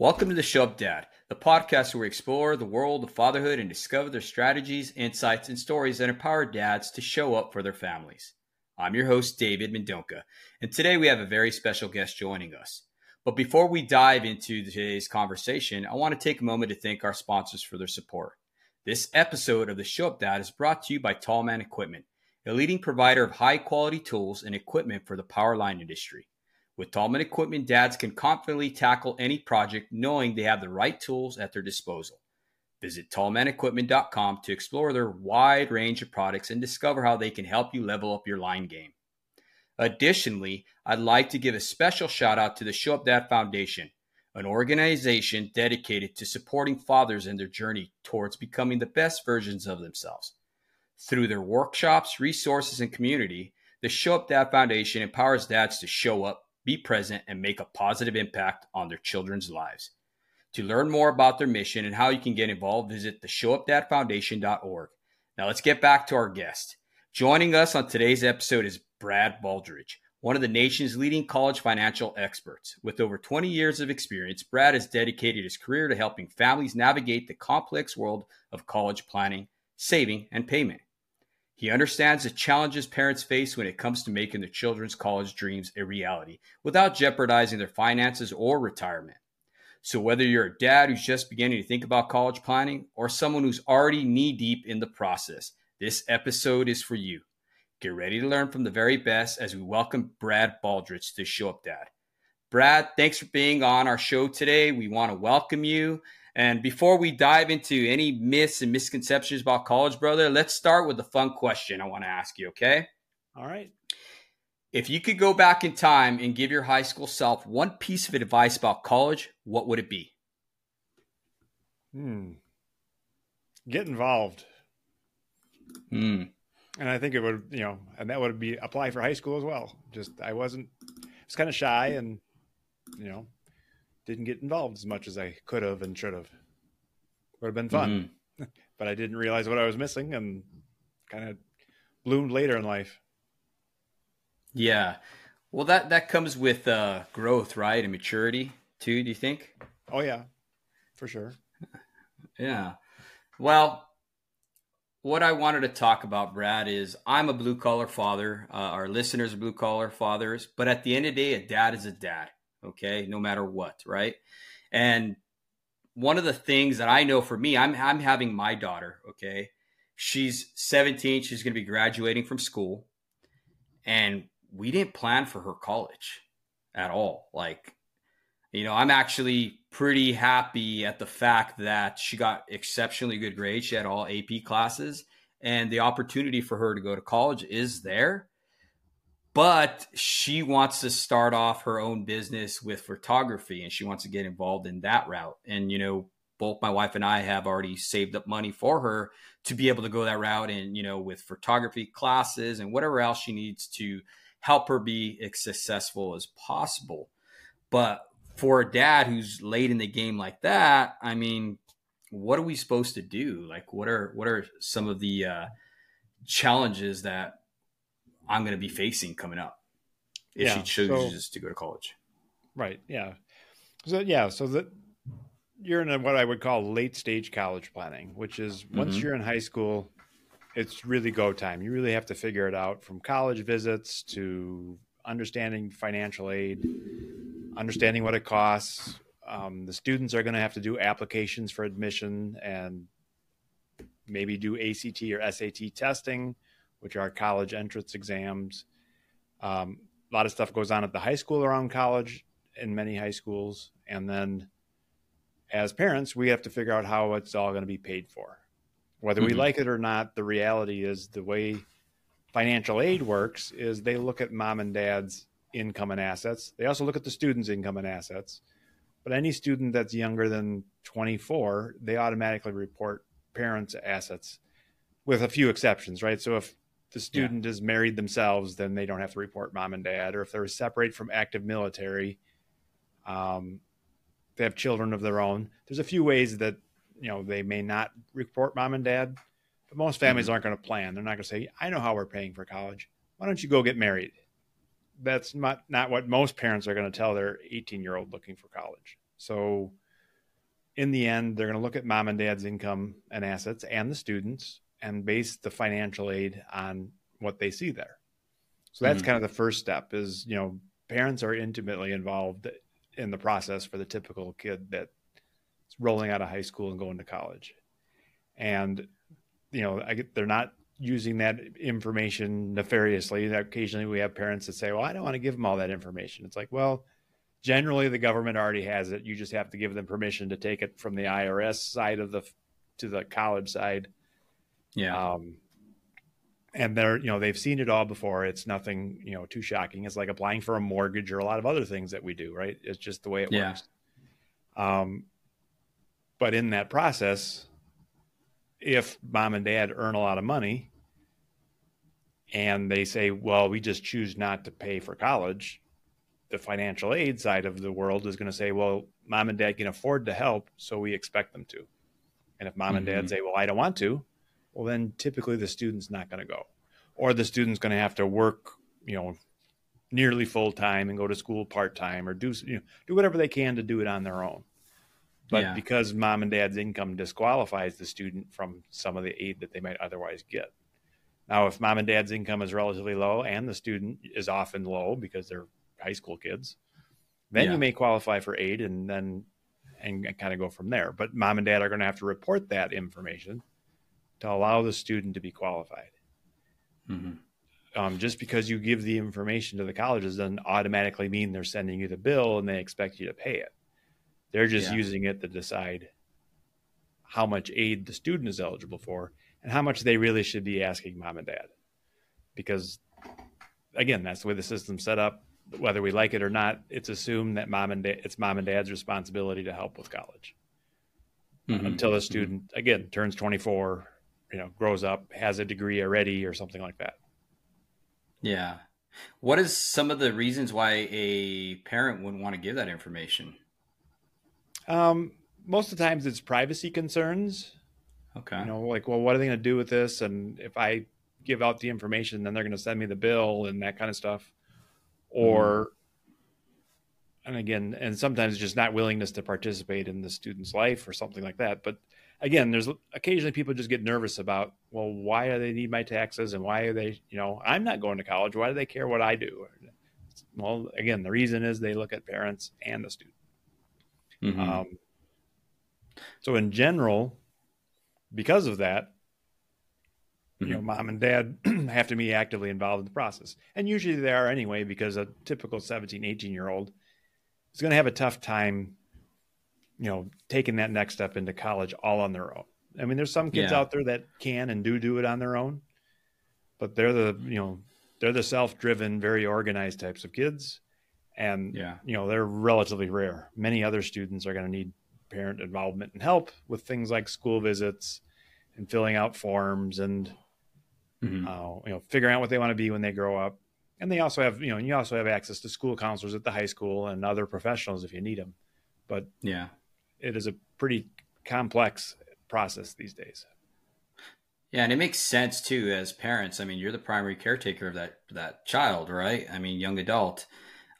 Welcome to the Show Up Dad, the podcast where we explore the world of fatherhood and discover their strategies, insights, and stories that empower dads to show up for their families. I'm your host, David Mendonca, and today we have a very special guest joining us. But before we dive into today's conversation, I want to take a moment to thank our sponsors for their support. This episode of the Show Up Dad is brought to you by Tallman Equipment, a leading provider of high quality tools and equipment for the power line industry. With Tallman equipment, dads can confidently tackle any project knowing they have the right tools at their disposal. Visit tallmanequipment.com to explore their wide range of products and discover how they can help you level up your line game. Additionally, I'd like to give a special shout out to the Show Up Dad Foundation, an organization dedicated to supporting fathers in their journey towards becoming the best versions of themselves. Through their workshops, resources, and community, the Show Up Dad Foundation empowers dads to show up, be present, and make a positive impact on their children's lives. To learn more about their mission and how you can get involved, visit theshowupdadfoundation.org. Now let's get back to our guest. Joining us on today's episode is Brad Baldrige, one of the nation's leading college financial experts. With over 20 years of experience, Brad has dedicated his career to helping families navigate the complex world of college planning, saving, and payment. He understands the challenges parents face when it comes to making their children's college dreams a reality without jeopardizing their finances or retirement. So, whether you're a dad who's just beginning to think about college planning or someone who's already knee deep in the process, this episode is for you. Get ready to learn from the very best as we welcome Brad Baldrige to Show Up Dad. Brad, thanks for being on our show today. We want to welcome you and before we dive into any myths and misconceptions about college, brother, let's start with the fun question I want to ask you, okay? All right. If you could go back in time and give your high school self one piece of advice about college, what would it be? Hmm. Get involved. Hmm. And I think it would, you know, and that would be apply for high school as well. Just I wasn't, I was kind of shy and, you know, didn't get involved as much as I could have and should have. Would have been fun, mm-hmm. but I didn't realize what I was missing and kind of bloomed later in life. Yeah, well, that that comes with uh, growth, right, and maturity too. Do you think? Oh yeah, for sure. Yeah. Well, what I wanted to talk about, Brad, is I'm a blue collar father. Uh, our listeners are blue collar fathers, but at the end of the day, a dad is a dad okay, no matter what, right? And one of the things that I know for me, I'm I'm having my daughter, okay? She's 17, she's going to be graduating from school. And we didn't plan for her college at all. Like you know, I'm actually pretty happy at the fact that she got exceptionally good grades. She had all AP classes, and the opportunity for her to go to college is there but she wants to start off her own business with photography and she wants to get involved in that route. And you know both my wife and I have already saved up money for her to be able to go that route and you know with photography classes and whatever else she needs to help her be as successful as possible. But for a dad who's late in the game like that i mean what are we supposed to do? Like what are what are some of the uh, challenges that I'm going to be facing coming up if yeah, she chooses so, to go to college. Right. Yeah. So yeah. So that you're in a, what I would call late stage college planning, which is once mm-hmm. you're in high school, it's really go time. You really have to figure it out from college visits to understanding financial aid, understanding what it costs. Um, the students are going to have to do applications for admission and maybe do ACT or SAT testing which are college entrance exams. Um, a lot of stuff goes on at the high school around college in many high schools. And then as parents, we have to figure out how it's all going to be paid for. Whether mm-hmm. we like it or not, the reality is the way financial aid works is they look at mom and dad's income and assets. They also look at the student's income and assets. But any student that's younger than 24, they automatically report parents' assets with a few exceptions, right? So if the student yeah. is married themselves, then they don't have to report mom and dad. Or if they're separate from active military, um, they have children of their own. There's a few ways that you know they may not report mom and dad, but most families mm-hmm. aren't going to plan. They're not going to say, "I know how we're paying for college. Why don't you go get married?" That's not not what most parents are going to tell their 18 year old looking for college. So in the end, they're going to look at mom and dad's income and assets and the students and base the financial aid on what they see there. So that's mm-hmm. kind of the first step is, you know, parents are intimately involved in the process for the typical kid that's rolling out of high school and going to college. And, you know, I get, they're not using that information nefariously. Occasionally we have parents that say, well, I don't want to give them all that information. It's like, well, generally the government already has it. You just have to give them permission to take it from the IRS side of the to the college side. Yeah. Um, and they're you know they've seen it all before it's nothing you know too shocking it's like applying for a mortgage or a lot of other things that we do right it's just the way it yeah. works um but in that process if mom and dad earn a lot of money and they say well we just choose not to pay for college the financial aid side of the world is going to say well mom and dad can afford to help so we expect them to and if mom mm-hmm. and dad mm-hmm. say well i don't want to well, then typically the student's not going to go, or the student's going to have to work, you know, nearly full time and go to school part time, or do you know do whatever they can to do it on their own. But yeah. because mom and dad's income disqualifies the student from some of the aid that they might otherwise get. Now, if mom and dad's income is relatively low and the student is often low because they're high school kids, then yeah. you may qualify for aid and then and kind of go from there. But mom and dad are going to have to report that information to allow the student to be qualified. Mm-hmm. Um, just because you give the information to the colleges doesn't automatically mean they're sending you the bill and they expect you to pay it. They're just yeah. using it to decide how much aid the student is eligible for and how much they really should be asking mom and dad. Because again, that's the way the system's set up. Whether we like it or not, it's assumed that mom and dad, it's mom and dad's responsibility to help with college. Mm-hmm. Until the mm-hmm. student mm-hmm. again turns 24 you know grows up has a degree already or something like that. Yeah. What is some of the reasons why a parent wouldn't want to give that information? Um, most of the times it's privacy concerns. Okay. You know like well what are they going to do with this? And if i give out the information then they're going to send me the bill and that kind of stuff. Or mm. and again and sometimes just not willingness to participate in the student's life or something like that. But again, there's occasionally people just get nervous about, well, why do they need my taxes and why are they, you know, I'm not going to college. Why do they care what I do? Well, again, the reason is they look at parents and the student. Mm-hmm. Um, so in general, because of that, mm-hmm. you know, mm-hmm. mom and dad have to be actively involved in the process. And usually they are anyway, because a typical 17, 18 year old is going to have a tough time you know, taking that next step into college all on their own. I mean, there's some kids yeah. out there that can and do do it on their own, but they're the, you know, they're the self-driven, very organized types of kids. And, yeah. you know, they're relatively rare. Many other students are going to need parent involvement and help with things like school visits and filling out forms and, mm-hmm. uh, you know, figuring out what they want to be when they grow up. And they also have, you know, you also have access to school counselors at the high school and other professionals if you need them. But yeah, it is a pretty complex process these days. Yeah, and it makes sense too as parents. I mean, you're the primary caretaker of that that child, right? I mean, young adult.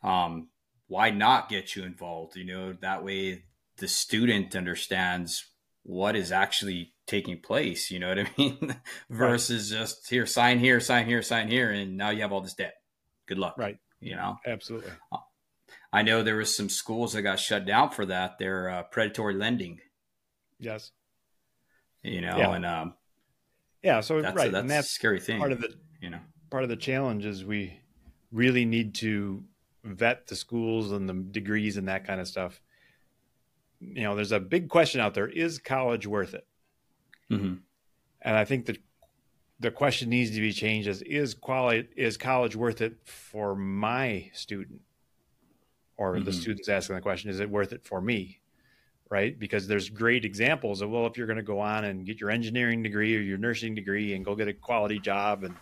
Um, why not get you involved? You know, that way the student understands what is actually taking place. You know what I mean? Versus right. just here, sign here, sign here, sign here, and now you have all this debt. Good luck. Right. You know. Absolutely. Uh, I know there was some schools that got shut down for that. They're uh, predatory lending. Yes. You know, yeah. and um, yeah, so that's right, a, that's and that's a scary thing. Part of the you know part of the challenge is we really need to vet the schools and the degrees and that kind of stuff. You know, there's a big question out there: Is college worth it? Mm-hmm. And I think that the question needs to be changed: as is quality is college worth it for my student? Or mm-hmm. the students asking the question, is it worth it for me? Right. Because there's great examples of, well, if you're going to go on and get your engineering degree or your nursing degree and go get a quality job and,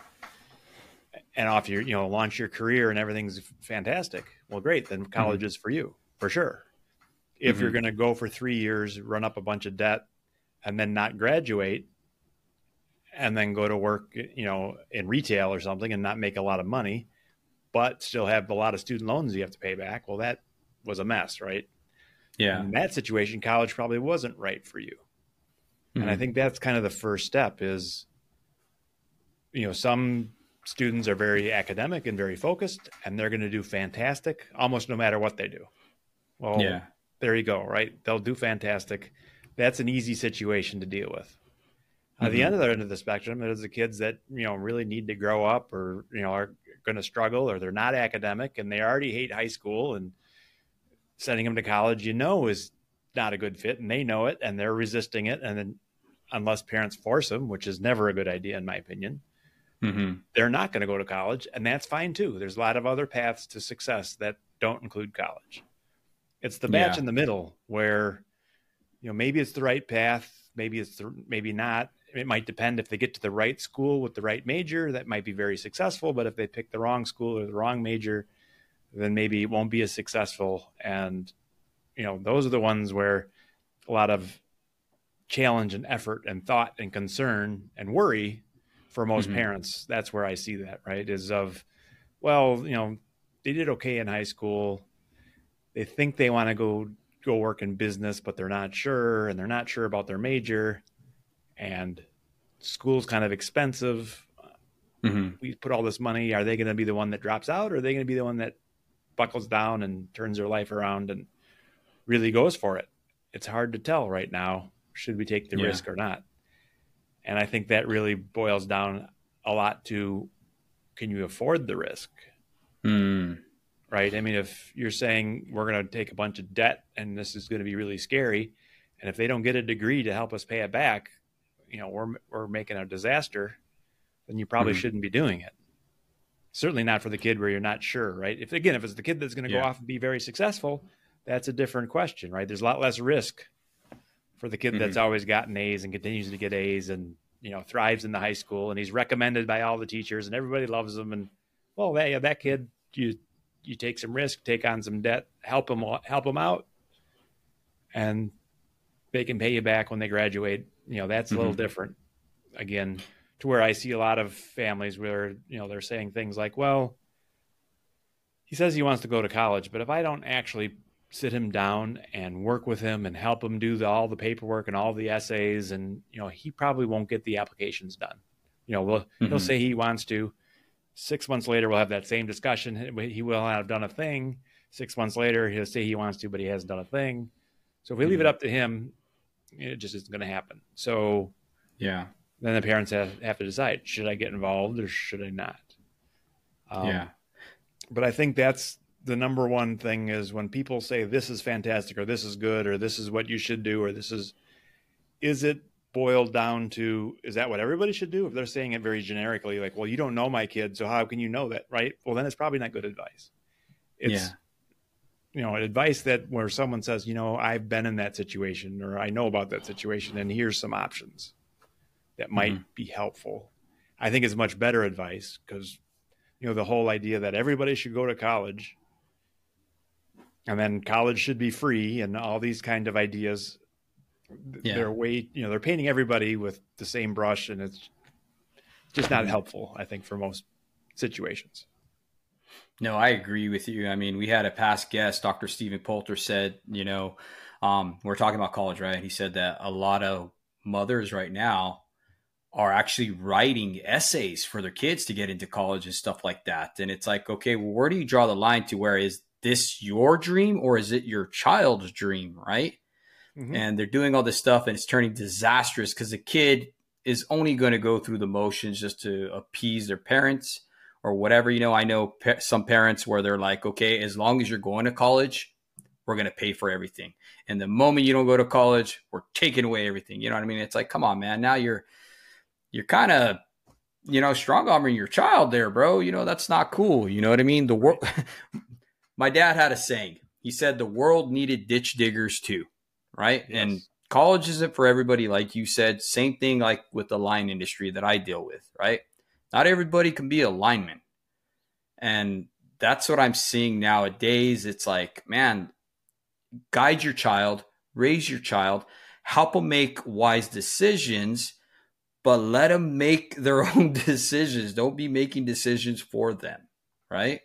and off your, you know, launch your career and everything's fantastic. Well, great. Then college mm-hmm. is for you for sure. If mm-hmm. you're going to go for three years, run up a bunch of debt and then not graduate and then go to work, you know, in retail or something and not make a lot of money, but still have a lot of student loans you have to pay back. Well, that was a mess, right? Yeah. In that situation, college probably wasn't right for you. Mm-hmm. And I mm-hmm. think that's kind of the first step is, you know, some students are very academic and very focused and they're going to do fantastic almost no matter what they do. Well, yeah. there you go, right? They'll do fantastic. That's an easy situation to deal with. Mm-hmm. At the other end of the spectrum, there's the kids that, you know, really need to grow up or, you know, are going to struggle or they're not academic and they already hate high school and sending them to college, you know, is not a good fit and they know it and they're resisting it. And then unless parents force them, which is never a good idea, in my opinion, mm-hmm. they're not going to go to college. And that's fine too. There's a lot of other paths to success that don't include college. It's the batch yeah. in the middle where, you know, maybe it's the right path, maybe it's the, maybe not. It might depend if they get to the right school with the right major, that might be very successful. But if they pick the wrong school or the wrong major, then maybe it won't be as successful. And, you know, those are the ones where a lot of challenge and effort and thought and concern and worry for most mm-hmm. parents. That's where I see that, right? Is of, well, you know, they did okay in high school. They think they want to go go work in business, but they're not sure, and they're not sure about their major, and school's kind of expensive. Mm-hmm. We put all this money. Are they going to be the one that drops out, or are they going to be the one that buckles down and turns their life around and really goes for it? It's hard to tell right now should we take the yeah. risk or not? And I think that really boils down a lot to can you afford the risk? Mm. Right. I mean, if you're saying we're going to take a bunch of debt and this is going to be really scary, and if they don't get a degree to help us pay it back, you know, we're, we're making a disaster, then you probably mm. shouldn't be doing it. Certainly not for the kid where you're not sure, right? If again, if it's the kid that's going to yeah. go off and be very successful, that's a different question, right? There's a lot less risk for the kid mm-hmm. that's always gotten A's and continues to get A's and you know thrives in the high school and he's recommended by all the teachers and everybody loves him and well that, yeah, that kid you you take some risk take on some debt help him help him out and they can pay you back when they graduate. You know that's a mm-hmm. little different again to where I see a lot of families where you know they're saying things like well he says he wants to go to college but if I don't actually sit him down and work with him and help him do the, all the paperwork and all the essays and you know he probably won't get the applications done. You know we'll, mm-hmm. he'll say he wants to. Six months later we'll have that same discussion. He will have done a thing. Six months later he'll say he wants to but he hasn't done a thing so if we mm-hmm. leave it up to him it just isn't going to happen. So yeah. then the parents have, have to decide should i get involved or should i not? Um, yeah. but i think that's the number one thing is when people say this is fantastic or this is good or this is what you should do or this is is it boiled down to is that what everybody should do? If they're saying it very generically like well you don't know my kid so how can you know that? Right? Well then it's probably not good advice. It's yeah. You know advice that where someone says you know i've been in that situation or i know about that situation and here's some options that might mm-hmm. be helpful i think is much better advice because you know the whole idea that everybody should go to college and then college should be free and all these kind of ideas yeah. they're way you know they're painting everybody with the same brush and it's just not helpful i think for most situations no i agree with you i mean we had a past guest dr stephen poulter said you know um, we're talking about college right he said that a lot of mothers right now are actually writing essays for their kids to get into college and stuff like that and it's like okay well where do you draw the line to where is this your dream or is it your child's dream, right? Mm-hmm. And they're doing all this stuff and it's turning disastrous because the kid is only going to go through the motions just to appease their parents or whatever. You know, I know pa- some parents where they're like, okay, as long as you're going to college, we're going to pay for everything. And the moment you don't go to college, we're taking away everything. You know what I mean? It's like, come on, man. Now you're, you're kind of, you know, strong arming your child there, bro. You know, that's not cool. You know what I mean? The world, my dad had a saying. He said the world needed ditch diggers too, right? Yes. And college isn't for everybody, like you said. Same thing like with the line industry that I deal with, right? Not everybody can be a lineman. And that's what I'm seeing nowadays. It's like, man, guide your child, raise your child, help them make wise decisions, but let them make their own decisions. Don't be making decisions for them, right?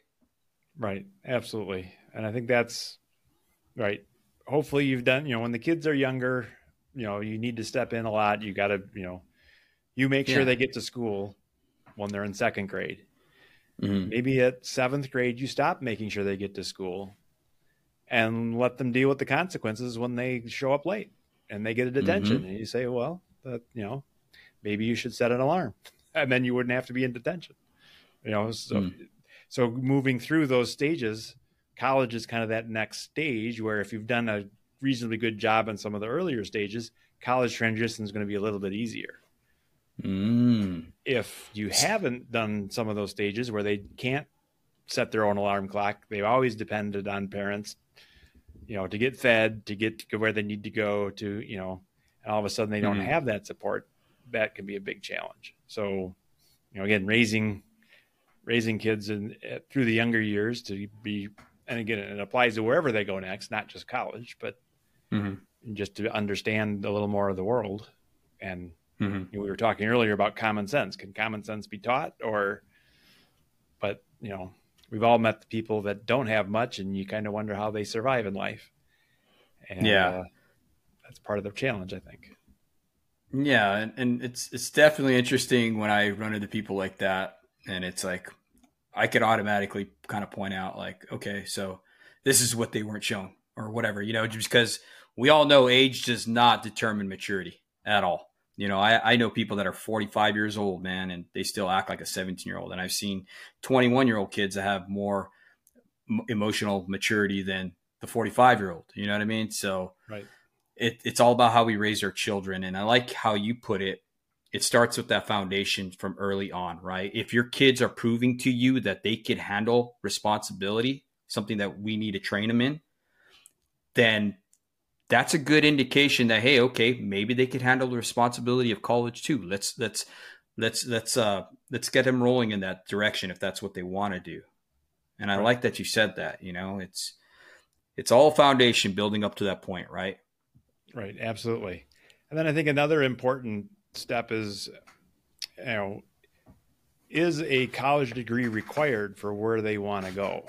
Right. Absolutely. And I think that's right. hopefully you've done, you know, when the kids are younger, you know, you need to step in a lot. You got to, you know, you make sure yeah. they get to school when they're in second grade. Mm-hmm. Maybe at seventh grade, you stop making sure they get to school and let them deal with the consequences when they show up late and they get a detention. Mm-hmm. And you say, well, that, you know, maybe you should set an alarm and then you wouldn't have to be in detention. You know, so, mm. so moving through those stages, college is kind of that next stage where if you've done a reasonably good job in some of the earlier stages, college transition is going to be a little bit easier. Mm. If you haven't done some of those stages where they can't set their own alarm clock, they've always depended on parents, you know, to get fed, to get to where they need to go to, you know, and all of a sudden they don't mm. have that support. That can be a big challenge. So, you know, again, raising raising kids in, through the younger years to be and again, it applies to wherever they go next, not just college, but mm-hmm. just to understand a little more of the world. And mm-hmm. you know, we were talking earlier about common sense. Can common sense be taught, or? But you know, we've all met the people that don't have much, and you kind of wonder how they survive in life. And, yeah, uh, that's part of the challenge, I think. Yeah, and, and it's it's definitely interesting when I run into people like that, and it's like I could automatically kind of point out like, okay, so this is what they weren't shown or whatever, you know, just because we all know age does not determine maturity at all. You know, I, I know people that are 45 years old, man, and they still act like a 17 year old. And I've seen 21 year old kids that have more emotional maturity than the 45 year old. You know what I mean? So right. it, it's all about how we raise our children. And I like how you put it it starts with that foundation from early on, right? If your kids are proving to you that they can handle responsibility, something that we need to train them in, then that's a good indication that hey, okay, maybe they could handle the responsibility of college too. Let's let's let's let's uh let's get them rolling in that direction if that's what they want to do. And I right. like that you said that, you know, it's it's all foundation building up to that point, right? Right, absolutely. And then I think another important step is, you know, is a college degree required for where they want to go?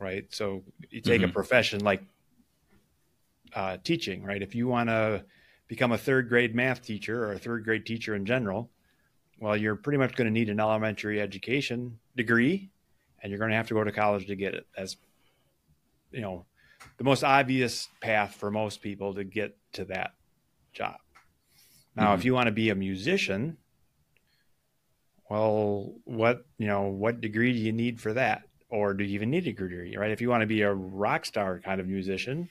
Right. So you take mm-hmm. a profession like uh, teaching, right? If you want to become a third grade math teacher or a third grade teacher in general, well, you're pretty much going to need an elementary education degree and you're going to have to go to college to get it. As you know, the most obvious path for most people to get to that job. Now, mm-hmm. if you want to be a musician, well, what you know, what degree do you need for that, or do you even need a degree? Right? If you want to be a rock star kind of musician,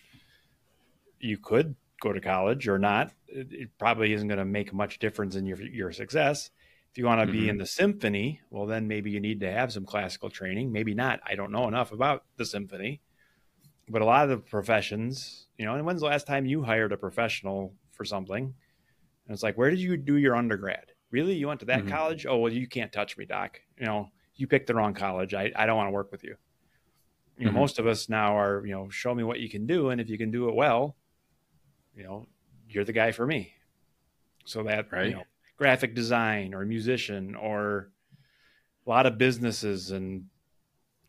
you could go to college or not. It, it probably isn't going to make much difference in your your success. If you want to mm-hmm. be in the symphony, well, then maybe you need to have some classical training. Maybe not. I don't know enough about the symphony, but a lot of the professions, you know. And when's the last time you hired a professional for something? And it's like, where did you do your undergrad? Really? You went to that mm-hmm. college? Oh, well, you can't touch me, doc. You know, you picked the wrong college. I, I don't want to work with you. You know, mm-hmm. most of us now are, you know, show me what you can do. And if you can do it well, you know, you're the guy for me. So that, right. you know, graphic design or musician or a lot of businesses and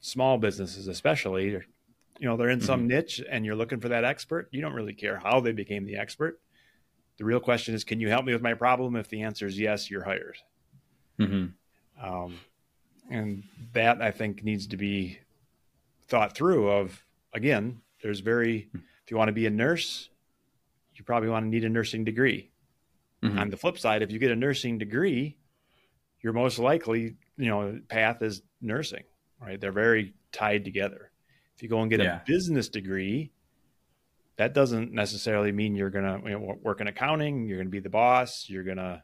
small businesses, especially, you know, they're in some mm-hmm. niche and you're looking for that expert. You don't really care how they became the expert. The real question is, can you help me with my problem? If the answer is yes, you're hired. Mm-hmm. Um, and that I think needs to be thought through. Of again, there's very if you want to be a nurse, you probably want to need a nursing degree. Mm-hmm. On the flip side, if you get a nursing degree, your most likely you know path is nursing. Right? They're very tied together. If you go and get yeah. a business degree, that doesn't necessarily mean you're going to you know, work in accounting, you're going to be the boss, you're going to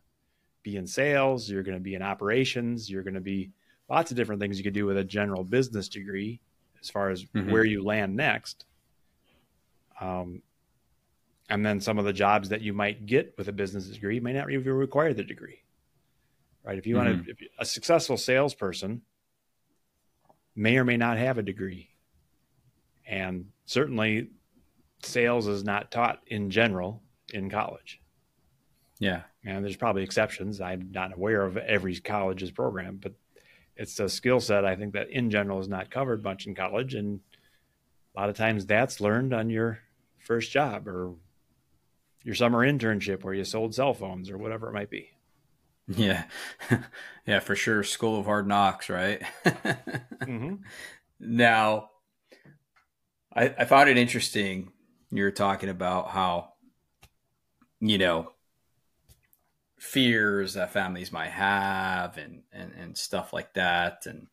be in sales, you're going to be in operations, you're going to be lots of different things you could do with a general business degree as far as mm-hmm. where you land next. Um, and then some of the jobs that you might get with a business degree may not even require the degree. Right? If you mm-hmm. want to, a successful salesperson may or may not have a degree. And certainly sales is not taught in general in college. Yeah. And there's probably exceptions. I'm not aware of every college's program, but it's a skill set I think that in general is not covered much in college. And a lot of times that's learned on your first job or your summer internship where you sold cell phones or whatever it might be. Yeah. yeah, for sure. School of hard knocks, right? mm-hmm. Now, I, I found it interesting. You were talking about how, you know, fears that families might have and, and, and stuff like that and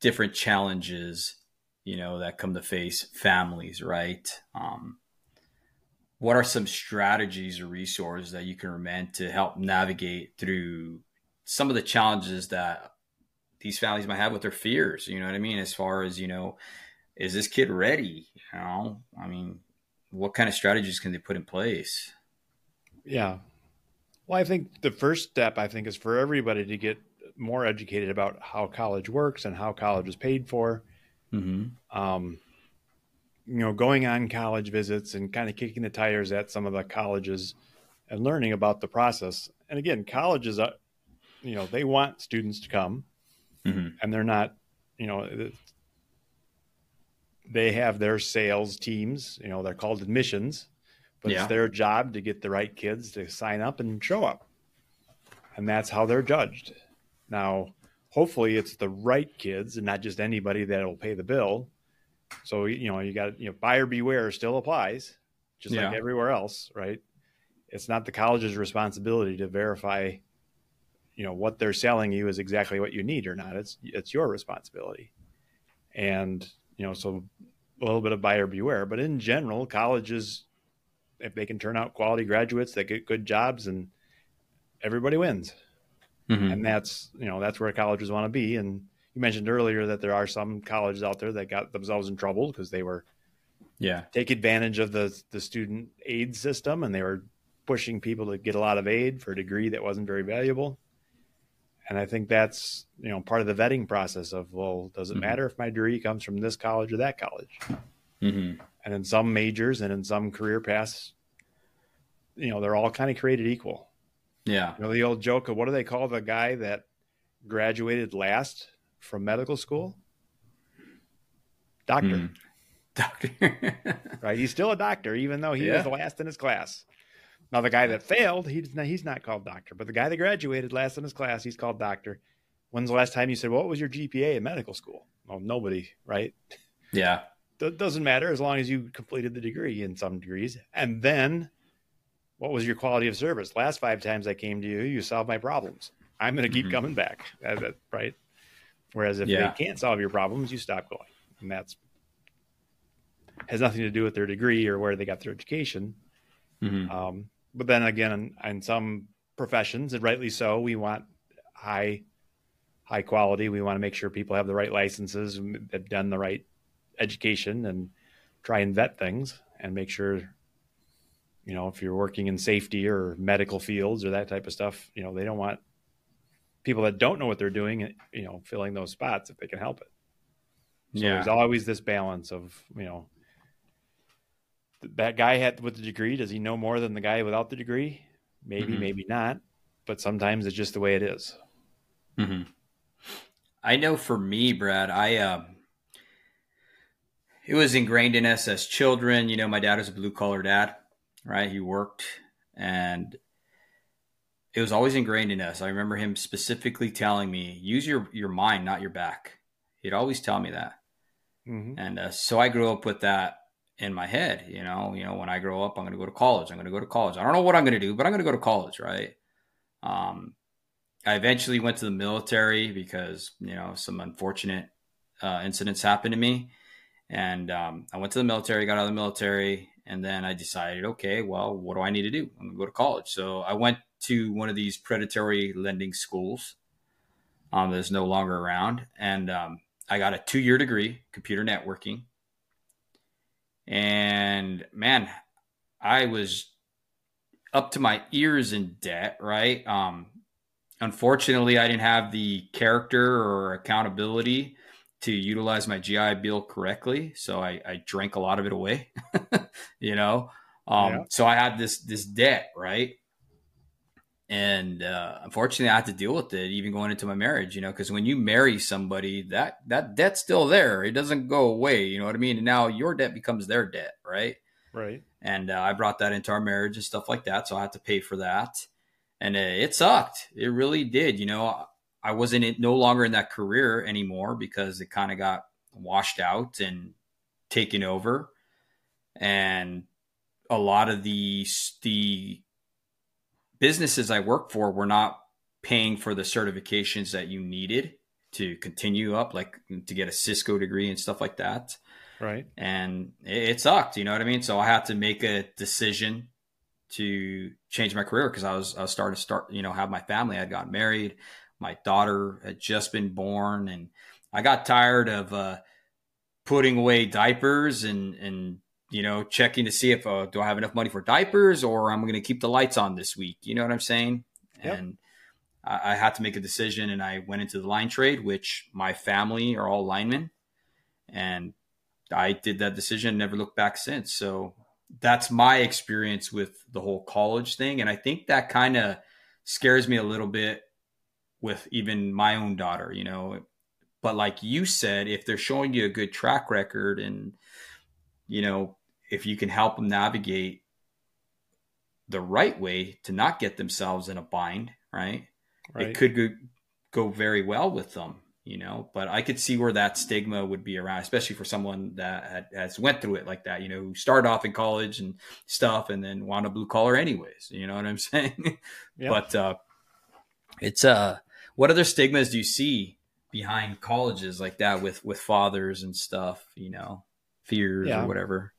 different challenges, you know, that come to face families, right? Um, what are some strategies or resources that you can recommend to help navigate through some of the challenges that these families might have with their fears? You know what I mean? As far as, you know, is this kid ready? You know, I mean, what kind of strategies can they put in place? Yeah. Well, I think the first step, I think, is for everybody to get more educated about how college works and how college is paid for. Mm-hmm. Um, you know, going on college visits and kind of kicking the tires at some of the colleges and learning about the process. And again, colleges, uh, you know, they want students to come, mm-hmm. and they're not, you know, they have their sales teams. You know, they're called admissions but yeah. it's their job to get the right kids to sign up and show up. And that's how they're judged. Now, hopefully it's the right kids and not just anybody that'll pay the bill. So, you know, you got, you know, buyer beware still applies just yeah. like everywhere else, right? It's not the college's responsibility to verify, you know, what they're selling you is exactly what you need or not. It's, it's your responsibility. And, you know, so a little bit of buyer beware, but in general, colleges if they can turn out quality graduates that get good jobs and everybody wins. Mm-hmm. And that's, you know, that's where colleges want to be. And you mentioned earlier that there are some colleges out there that got themselves in trouble because they were, yeah, take advantage of the, the student aid system and they were pushing people to get a lot of aid for a degree that wasn't very valuable. And I think that's, you know, part of the vetting process of, well, does it mm-hmm. matter if my degree comes from this college or that college? Mm-hmm and in some majors and in some career paths, you know, they're all kind of created equal. Yeah. You know, the old joke of what do they call the guy that graduated last from medical school? Doctor. Mm. Doctor. right. He's still a doctor, even though he yeah. was the last in his class. Now, the guy that failed, he's not, he's not called doctor, but the guy that graduated last in his class, he's called doctor. When's the last time you said, well, What was your GPA in medical school? Well, nobody, right? Yeah doesn't matter as long as you completed the degree in some degrees. And then what was your quality of service? Last five times I came to you, you solved my problems. I'm going to keep mm-hmm. coming back. Right. Whereas if yeah. they can't solve your problems, you stop going. And that's has nothing to do with their degree or where they got their education. Mm-hmm. Um, but then again, in, in some professions, and rightly so, we want high high quality. We want to make sure people have the right licenses, have done the right education and try and vet things and make sure you know if you're working in safety or medical fields or that type of stuff you know they don't want people that don't know what they're doing you know filling those spots if they can help it so yeah. there's always this balance of you know that guy had with the degree does he know more than the guy without the degree maybe mm-hmm. maybe not but sometimes it's just the way it is. Mm-hmm. i know for me brad i um it was ingrained in us as children. You know, my dad was a blue collar dad, right? He worked and it was always ingrained in us. I remember him specifically telling me, use your, your mind, not your back. He'd always tell me that. Mm-hmm. And uh, so I grew up with that in my head, you know, you know, when I grow up, I'm going to go to college. I'm going to go to college. I don't know what I'm going to do, but I'm going to go to college. Right. Um, I eventually went to the military because, you know, some unfortunate uh, incidents happened to me. And um, I went to the military, got out of the military, and then I decided, okay, well, what do I need to do? I'm gonna go to college. So I went to one of these predatory lending schools um, that's no longer around, and um, I got a two-year degree, computer networking. And man, I was up to my ears in debt. Right. Um, unfortunately, I didn't have the character or accountability to utilize my GI Bill correctly. So I, I drank a lot of it away, you know? Um, yeah. so I had this, this debt, right. And, uh, unfortunately I had to deal with it even going into my marriage, you know, cause when you marry somebody that, that debt's still there. It doesn't go away. You know what I mean? And now your debt becomes their debt. Right. Right. And uh, I brought that into our marriage and stuff like that. So I had to pay for that. And uh, it sucked. It really did. You know, I wasn't in, no longer in that career anymore because it kind of got washed out and taken over. And a lot of the, the businesses I work for were not paying for the certifications that you needed to continue up, like to get a Cisco degree and stuff like that. Right. And it, it sucked, you know what I mean? So I had to make a decision to change my career because I was I was starting to start, you know, have my family. I had gotten married, my daughter had just been born, and I got tired of uh, putting away diapers and and you know checking to see if uh, do I have enough money for diapers or I'm going to keep the lights on this week. You know what I'm saying? Yep. And I, I had to make a decision, and I went into the line trade, which my family are all linemen, and I did that decision, never looked back since. So that's my experience with the whole college thing. And I think that kind of scares me a little bit with even my own daughter, you know. But like you said, if they're showing you a good track record and, you know, if you can help them navigate the right way to not get themselves in a bind, right? right. It could go, go very well with them you know but i could see where that stigma would be around especially for someone that had, has went through it like that you know who started off in college and stuff and then wound up blue collar anyways you know what i'm saying yep. but uh it's uh what other stigmas do you see behind colleges like that with with fathers and stuff you know fears yeah. or whatever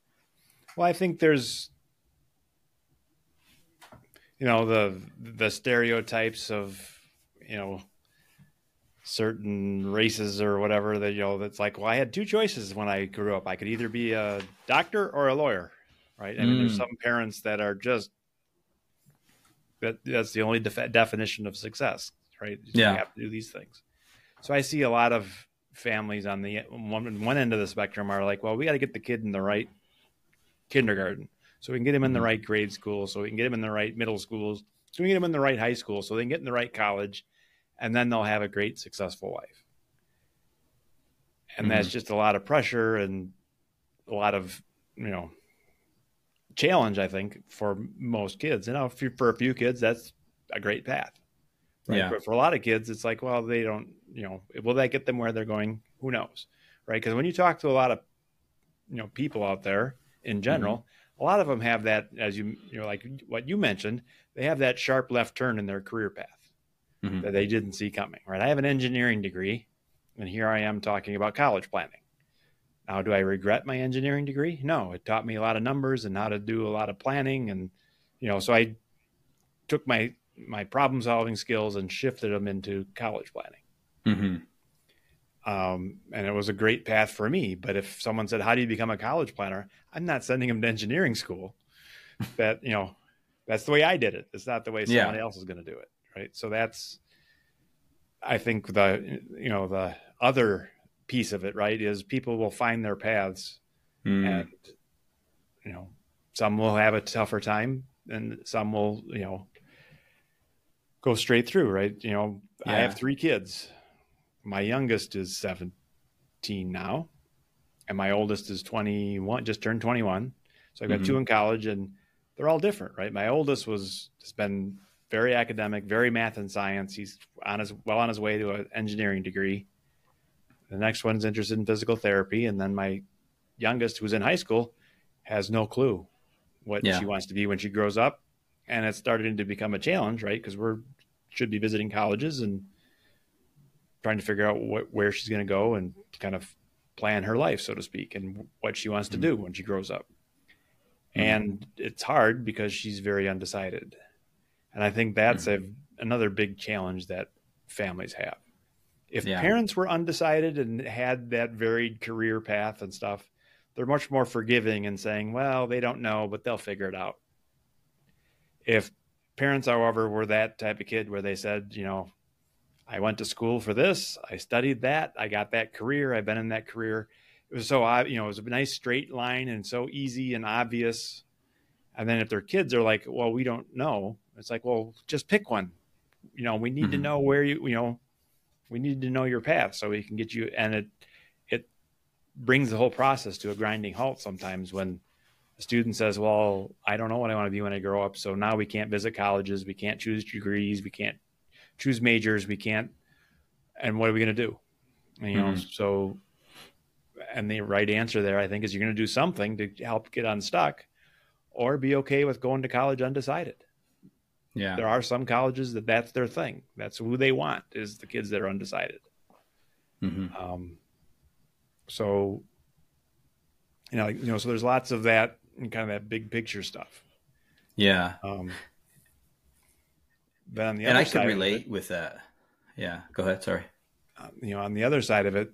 well i think there's you know the the stereotypes of you know certain races or whatever that you know that's like well i had two choices when i grew up. I could either be a doctor or a lawyer right? I mean there's mm. some parents that are just that that's the only def- definition of success right? Yeah. you have to do these things. So i see a lot of families on the one, one end of the spectrum are like well we got to get the kid in the right kindergarten so we can get him in the mm-hmm. right grade school so we can get him in the right middle schools so we can get him in the right high school so they can get in the right college and then they'll have a great successful life and mm-hmm. that's just a lot of pressure and a lot of you know challenge i think for most kids you know for a few kids that's a great path right yeah. but for a lot of kids it's like well they don't you know will that get them where they're going who knows right because when you talk to a lot of you know people out there in general mm-hmm. a lot of them have that as you you know like what you mentioned they have that sharp left turn in their career path mm-hmm. that they didn't see coming, right? I have an engineering degree, and here I am talking about college planning. Now, do I regret my engineering degree? No, it taught me a lot of numbers and how to do a lot of planning, and you know, so I took my my problem solving skills and shifted them into college planning. Mm-hmm. Um, and it was a great path for me. But if someone said, "How do you become a college planner?" I'm not sending them to engineering school. that you know, that's the way I did it. It's not the way someone yeah. else is going to do it right? So that's, I think the you know the other piece of it, right, is people will find their paths, mm. and you know some will have a tougher time, and some will you know go straight through, right? You know, yeah. I have three kids. My youngest is seventeen now, and my oldest is twenty one, just turned twenty one. So I've got mm-hmm. two in college, and they're all different, right? My oldest was has been very academic, very math and science. He's on his well on his way to an engineering degree. The next one's interested in physical therapy, and then my youngest, who's in high school, has no clue what yeah. she wants to be when she grows up, and it's starting to become a challenge, right? Because we're should be visiting colleges and trying to figure out what, where she's going to go and kind of plan her life, so to speak, and what she wants to mm-hmm. do when she grows up. Mm-hmm. And it's hard because she's very undecided and I think that's mm-hmm. a another big challenge that families have. If yeah. parents were undecided and had that varied career path and stuff, they're much more forgiving and saying, well, they don't know, but they'll figure it out. If parents, however, were that type of kid where they said, you know, I went to school for this, I studied that, I got that career, I've been in that career. It was so, you know, it was a nice straight line and so easy and obvious. And then if their kids are like, well, we don't know, it's like, well, just pick one. You know, we need mm-hmm. to know where you, you know, we need to know your path so we can get you. And it, it brings the whole process to a grinding halt sometimes when a student says, Well, I don't know what I want to be when I grow up. So now we can't visit colleges. We can't choose degrees. We can't choose majors. We can't. And what are we going to do? And, you mm-hmm. know, so, and the right answer there, I think, is you're going to do something to help get unstuck or be okay with going to college undecided. Yeah. There are some colleges that that's their thing. That's who they want is the kids that are undecided. Mm-hmm. Um, so, you know, you know, so there's lots of that and kind of that big picture stuff. Yeah. Um, but on the and I can relate it, with that. Yeah. Go ahead. Sorry. Um, you know, on the other side of it,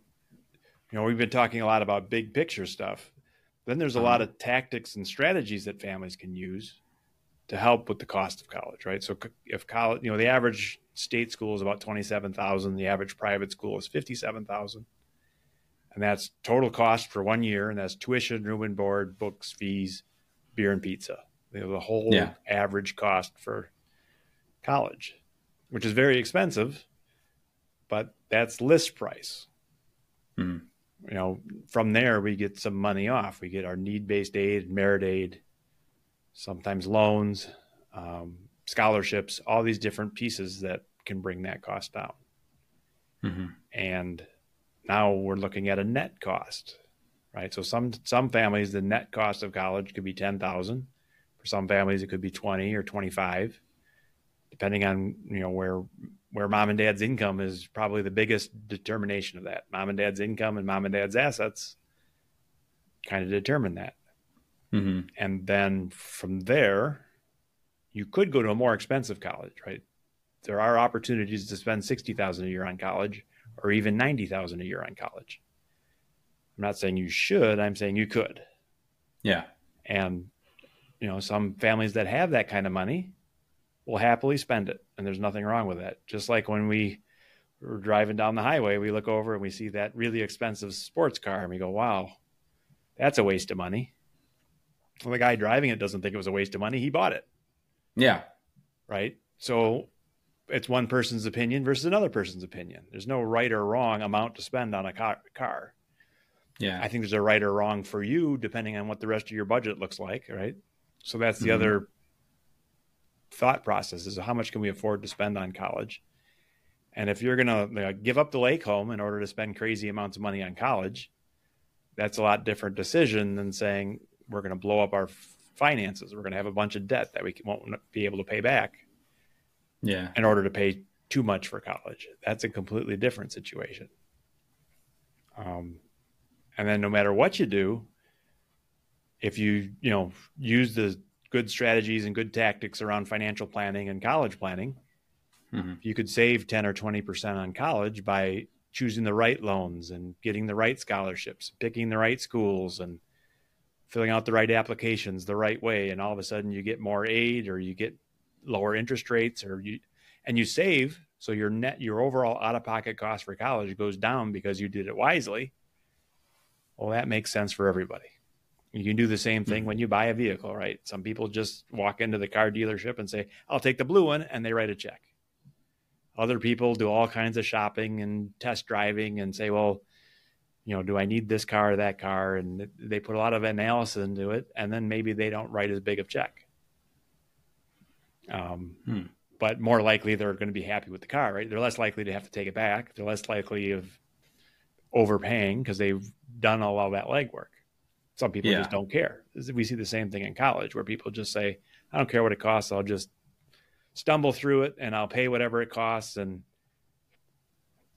you know, we've been talking a lot about big picture stuff. Then there's a uh-huh. lot of tactics and strategies that families can use to help with the cost of college, right? So if college, you know, the average state school is about 27,000, the average private school is 57,000 and that's total cost for one year, and that's tuition, room and board, books, fees, beer and pizza. the whole yeah. average cost for college, which is very expensive, but that's list price. Mm-hmm. You know, from there we get some money off. We get our need-based aid, merit aid, sometimes loans, um, scholarships, all these different pieces that can bring that cost down. Mm-hmm. And now we're looking at a net cost, right? So some some families the net cost of college could be ten thousand. For some families it could be twenty or twenty five, depending on you know where where mom and dad's income is probably the biggest determination of that. Mom and dad's income and mom and dad's assets kind of determine that. Mm-hmm. And then from there, you could go to a more expensive college, right? There are opportunities to spend sixty thousand a year on college or even 90,000 a year on college. I'm not saying you should, I'm saying you could. Yeah. And you know, some families that have that kind of money will happily spend it and there's nothing wrong with that. Just like when we were driving down the highway, we look over and we see that really expensive sports car and we go, "Wow, that's a waste of money." Well, the guy driving it doesn't think it was a waste of money. He bought it. Yeah. Right. So it's one person's opinion versus another person's opinion. There's no right or wrong amount to spend on a car. Yeah. I think there's a right or wrong for you depending on what the rest of your budget looks like, right? So that's the mm-hmm. other thought process is how much can we afford to spend on college? And if you're going to give up the lake home in order to spend crazy amounts of money on college, that's a lot different decision than saying we're going to blow up our finances. We're going to have a bunch of debt that we won't be able to pay back yeah in order to pay too much for college that's a completely different situation um, and then no matter what you do if you you know use the good strategies and good tactics around financial planning and college planning. Mm-hmm. you could save 10 or 20% on college by choosing the right loans and getting the right scholarships picking the right schools and filling out the right applications the right way. And all of a sudden you get more aid or you get lower interest rates or you and you save. So your net your overall out of pocket cost for college goes down because you did it wisely. Well that makes sense for everybody you can do the same thing mm-hmm. when you buy a vehicle right some people just walk into the car dealership and say i'll take the blue one and they write a check other people do all kinds of shopping and test driving and say well you know do i need this car or that car and they put a lot of analysis into it and then maybe they don't write as big of check um, hmm. But more likely, they're going to be happy with the car, right? They're less likely to have to take it back. They're less likely of overpaying because they've done all of that legwork. Some people yeah. just don't care. We see the same thing in college where people just say, I don't care what it costs. I'll just stumble through it and I'll pay whatever it costs. And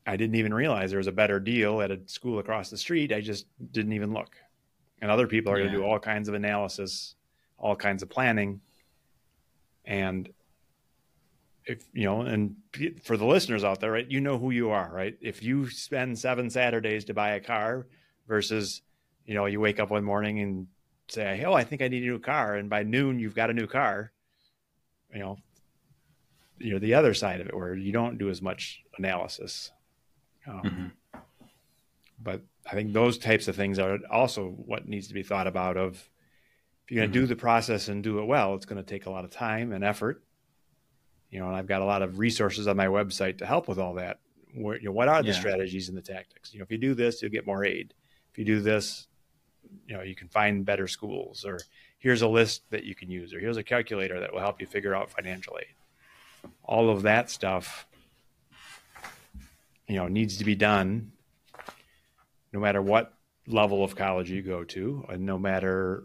I didn't even realize there was a better deal at a school across the street. I just didn't even look. And other people are yeah. going to do all kinds of analysis, all kinds of planning and if you know, and for the listeners out there, right, you know who you are, right? If you spend seven Saturdays to buy a car versus, you know, you wake up one morning and say, "Oh, I think I need a new car," and by noon you've got a new car, you know, you're the other side of it where you don't do as much analysis. Um, mm-hmm. But I think those types of things are also what needs to be thought about. Of if you're going to mm-hmm. do the process and do it well, it's going to take a lot of time and effort. You know, and I've got a lot of resources on my website to help with all that. Where, you know, what are the yeah. strategies and the tactics? You know, if you do this, you'll get more aid. If you do this, you know, you can find better schools. Or here's a list that you can use, or here's a calculator that will help you figure out financial aid. All of that stuff, you know, needs to be done no matter what level of college you go to, and no matter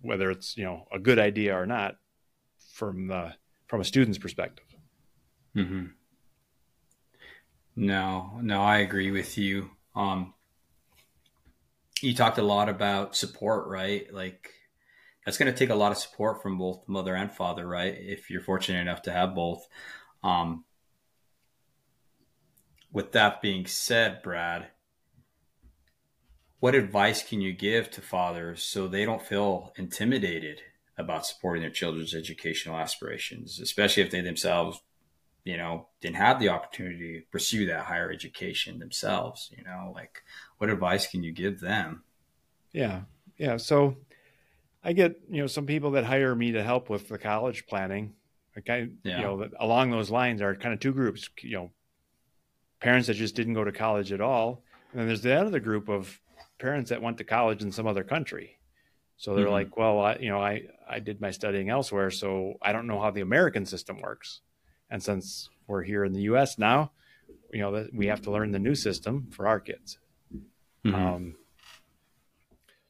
whether it's you know a good idea or not from the from a student's perspective. Mm-hmm. No, no, I agree with you. Um, you talked a lot about support, right? Like that's going to take a lot of support from both mother and father, right? If you're fortunate enough to have both. Um, with that being said, Brad, what advice can you give to fathers so they don't feel intimidated about supporting their children's educational aspirations, especially if they themselves, you know, didn't have the opportunity to pursue that higher education themselves? You know, like what advice can you give them? Yeah. Yeah. So I get, you know, some people that hire me to help with the college planning. Like I, yeah. you know, along those lines are kind of two groups, you know, parents that just didn't go to college at all. And then there's the other group of parents that went to college in some other country. So they're mm-hmm. like, well, I, you know, I, I did my studying elsewhere, so I don't know how the American system works. And since we're here in the U.S. now, you know, we have to learn the new system for our kids. Mm-hmm. Um,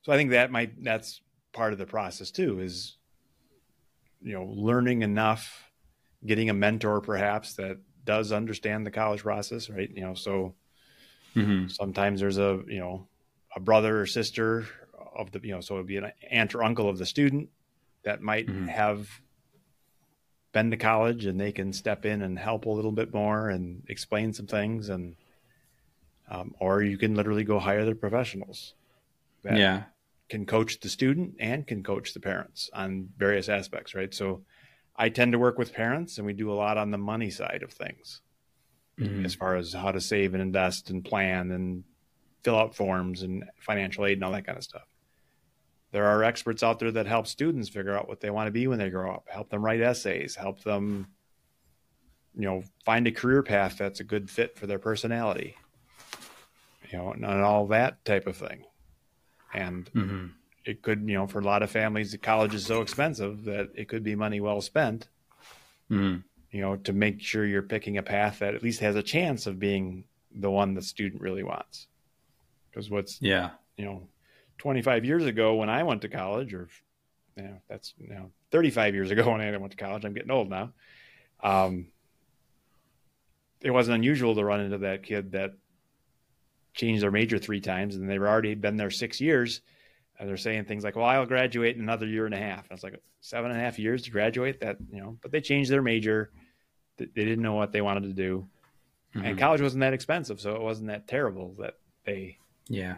so I think that might that's part of the process too is you know learning enough getting a mentor perhaps that does understand the college process right you know so mm-hmm. sometimes there's a you know a brother or sister of the you know so it'd be an aunt or uncle of the student that might mm-hmm. have been to college and they can step in and help a little bit more and explain some things and um, or you can literally go hire the professionals yeah can coach the student and can coach the parents on various aspects, right? So I tend to work with parents and we do a lot on the money side of things mm-hmm. as far as how to save and invest and plan and fill out forms and financial aid and all that kind of stuff. There are experts out there that help students figure out what they want to be when they grow up, help them write essays, help them you know find a career path that's a good fit for their personality. You know, and all that type of thing and mm-hmm. it could you know for a lot of families college is so expensive that it could be money well spent mm-hmm. you know to make sure you're picking a path that at least has a chance of being the one the student really wants because what's yeah you know 25 years ago when i went to college or you know that's you know 35 years ago when i went to college i'm getting old now um, it wasn't unusual to run into that kid that changed their major three times and they've already been there six years. And they're saying things like, well, I'll graduate in another year and a half. And I was like, seven and a half years to graduate that, you know, but they changed their major. They didn't know what they wanted to do. Mm-hmm. And college wasn't that expensive. So it wasn't that terrible that they yeah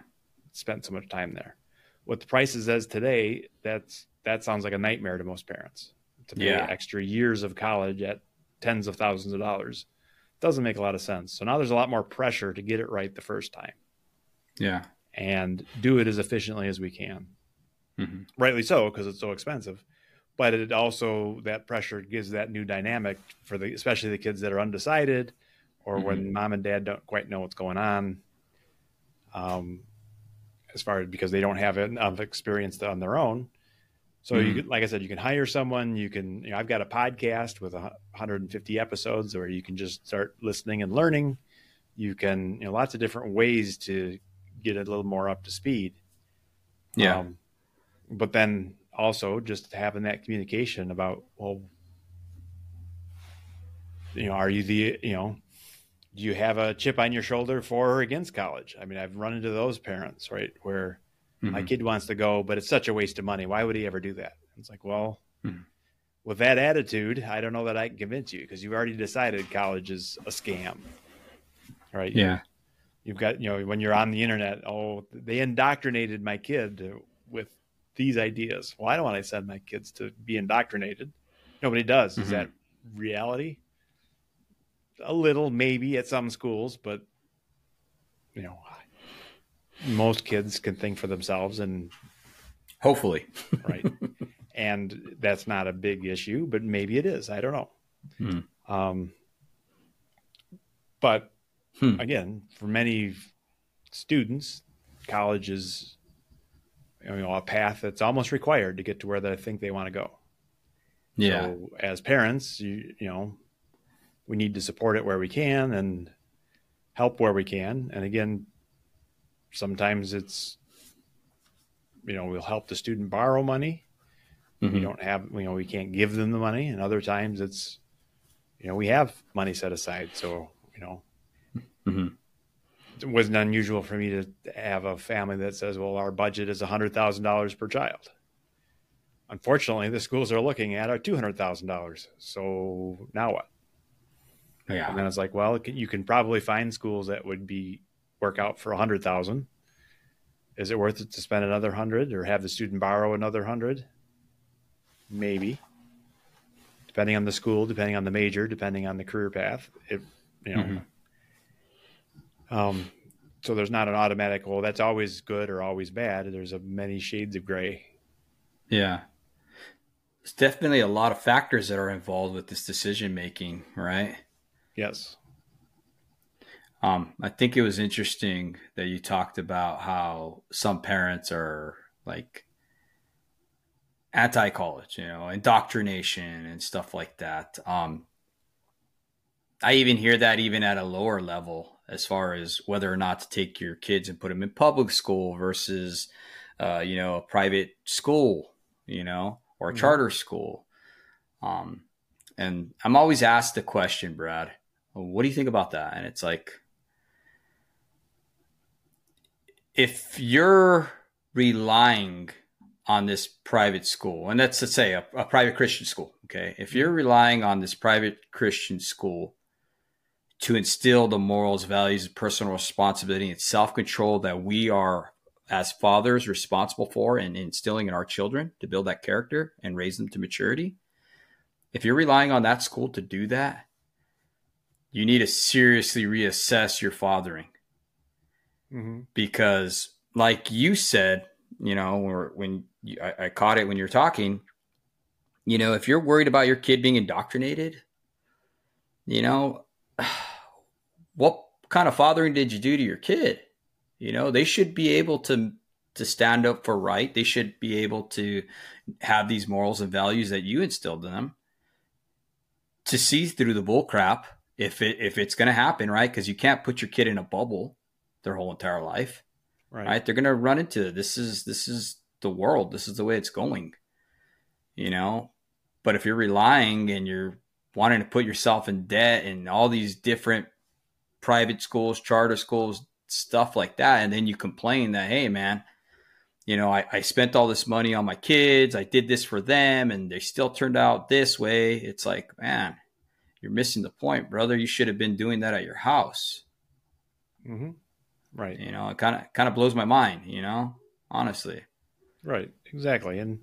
spent so much time there. What the prices is today, that's, that sounds like a nightmare to most parents to pay yeah. extra years of college at tens of thousands of dollars doesn't make a lot of sense. So now there's a lot more pressure to get it right the first time. Yeah. And do it as efficiently as we can. Mm-hmm. Rightly so, because it's so expensive. But it also that pressure gives that new dynamic for the especially the kids that are undecided or mm-hmm. when mom and dad don't quite know what's going on. Um, as far as because they don't have enough experience on their own. So mm-hmm. you like I said, you can hire someone. You can, you know, I've got a podcast with 150 episodes where you can just start listening and learning. You can, you know, lots of different ways to get a little more up to speed. Yeah. Um, but then also just having that communication about, well, you know, are you the, you know, do you have a chip on your shoulder for or against college? I mean, I've run into those parents, right, where Mm-hmm. My kid wants to go, but it's such a waste of money. Why would he ever do that? It's like, well, mm-hmm. with that attitude, I don't know that I can convince you because you've already decided college is a scam. Right? Yeah. You've got, you know, when you're on the internet, oh, they indoctrinated my kid with these ideas. Well, I don't want to send my kids to be indoctrinated? Nobody does. Mm-hmm. Is that reality? A little, maybe at some schools, but you know, most kids can think for themselves and hopefully right and that's not a big issue but maybe it is i don't know hmm. um, but hmm. again for many students college is you know a path that's almost required to get to where they think they want to go. Yeah. So as parents, you you know, we need to support it where we can and help where we can. And again, sometimes it's you know we'll help the student borrow money. Mm-hmm. We don't have you know we can't give them the money, and other times it's you know we have money set aside, so you know. Mm-hmm it wasn't unusual for me to have a family that says, well, our budget is $100,000 per child. Unfortunately, the schools are looking at are $200,000. So now what? Yeah. And then it's like, well, you can probably find schools that would be work out for a 100,000. Is it worth it to spend another 100 or have the student borrow another 100? Maybe. Depending on the school, depending on the major, depending on the career path, it you know, mm-hmm um, so there's not an automatic, well, that's always good or always bad. There's a many shades of gray. Yeah. There's definitely a lot of factors that are involved with this decision making, right? Yes. Um, I think it was interesting that you talked about how some parents are like anti college, you know, indoctrination and stuff like that. Um, I even hear that even at a lower level as far as whether or not to take your kids and put them in public school versus, uh, you know, a private school, you know, or a mm-hmm. charter school. Um, and I'm always asked the question, Brad, well, what do you think about that? And it's like, if you're relying on this private school, and that's to say a, a private Christian school, okay, if mm-hmm. you're relying on this private Christian school to instill the morals, values, personal responsibility, and self control that we are, as fathers, responsible for and instilling in our children to build that character and raise them to maturity. If you're relying on that school to do that, you need to seriously reassess your fathering. Mm-hmm. Because, like you said, you know, or when you, I, I caught it when you're talking, you know, if you're worried about your kid being indoctrinated, you know, what kind of fathering did you do to your kid? You know, they should be able to to stand up for right. They should be able to have these morals and values that you instilled in them. To see through the bull crap if it if it's going to happen, right? Because you can't put your kid in a bubble their whole entire life, right? right? They're going to run into this is this is the world. This is the way it's going, you know. But if you're relying and you're wanting to put yourself in debt and all these different private schools, charter schools, stuff like that. And then you complain that, hey, man, you know, I, I spent all this money on my kids. I did this for them and they still turned out this way. It's like, man, you're missing the point, brother. You should have been doing that at your house. Mm-hmm. Right. You know, it kind of kind of blows my mind. You know, honestly. Right. Exactly. And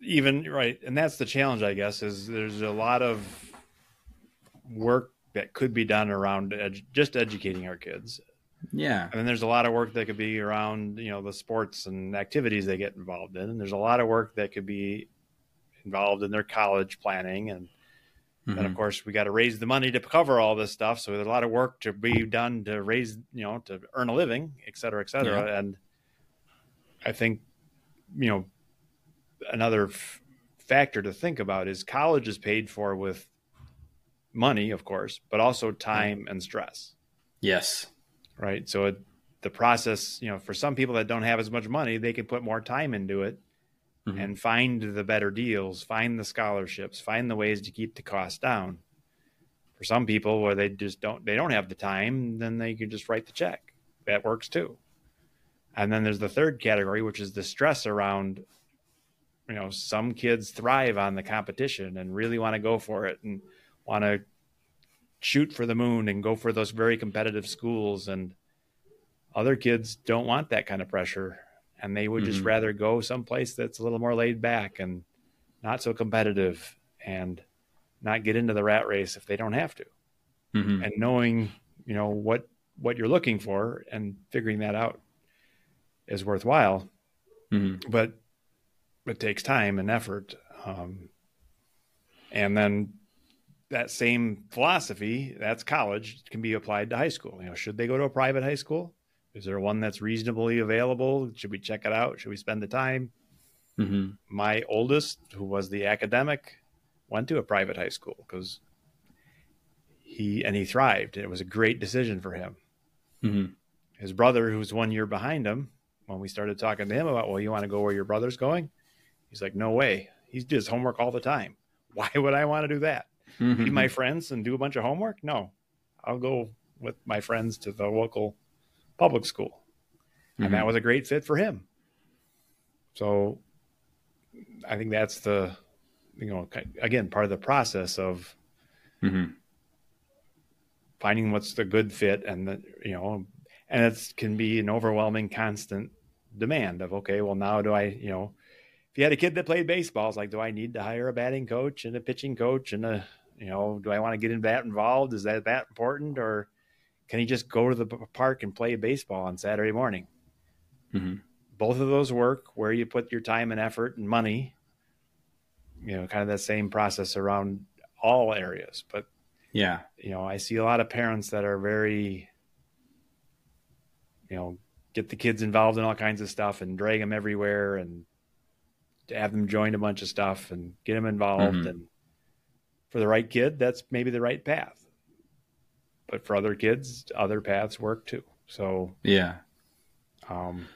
even right, and that's the challenge, I guess, is there's a lot of work that could be done around edu- just educating our kids. Yeah. And then there's a lot of work that could be around, you know, the sports and activities they get involved in. And there's a lot of work that could be involved in their college planning. And mm-hmm. then, of course, we got to raise the money to cover all this stuff. So there's a lot of work to be done to raise, you know, to earn a living, et cetera, et cetera. Yeah. And I think, you know, another f- factor to think about is college is paid for with money, of course, but also time and stress. Yes. Right. So it, the process, you know, for some people that don't have as much money, they can put more time into it mm-hmm. and find the better deals, find the scholarships, find the ways to keep the cost down. For some people where they just don't they don't have the time, then they can just write the check. That works too. And then there's the third category, which is the stress around you know, some kids thrive on the competition and really want to go for it and want to shoot for the moon and go for those very competitive schools and other kids don't want that kind of pressure and they would mm-hmm. just rather go someplace that's a little more laid back and not so competitive and not get into the rat race if they don't have to mm-hmm. and knowing you know what what you're looking for and figuring that out is worthwhile mm-hmm. but it takes time and effort um, and then that same philosophy, that's college, can be applied to high school. You know, should they go to a private high school? Is there one that's reasonably available? Should we check it out? Should we spend the time? Mm-hmm. My oldest, who was the academic, went to a private high school because he and he thrived. It was a great decision for him. Mm-hmm. His brother, who was one year behind him, when we started talking to him about, well, you want to go where your brother's going? He's like, no way. He does homework all the time. Why would I want to do that? Mm-hmm. Meet my friends and do a bunch of homework? No, I'll go with my friends to the local public school. Mm-hmm. And that mm-hmm. was a great fit for him. So I think that's the, you know, again, part of the process of mm-hmm. finding what's the good fit and the, you know, and it can be an overwhelming constant demand of, okay, well, now do I, you know, if you had a kid that played baseball, it's like, do I need to hire a batting coach and a pitching coach and a, you know, do I want to get in that involved? Is that that important? Or can he just go to the park and play baseball on Saturday morning? Mm-hmm. Both of those work where you put your time and effort and money, you know, kind of that same process around all areas. But yeah, you know, I see a lot of parents that are very, you know, get the kids involved in all kinds of stuff and drag them everywhere and have them join a bunch of stuff and get them involved. Mm-hmm. And for the right kid, that's maybe the right path but for other kids, other paths work too. So yeah, um,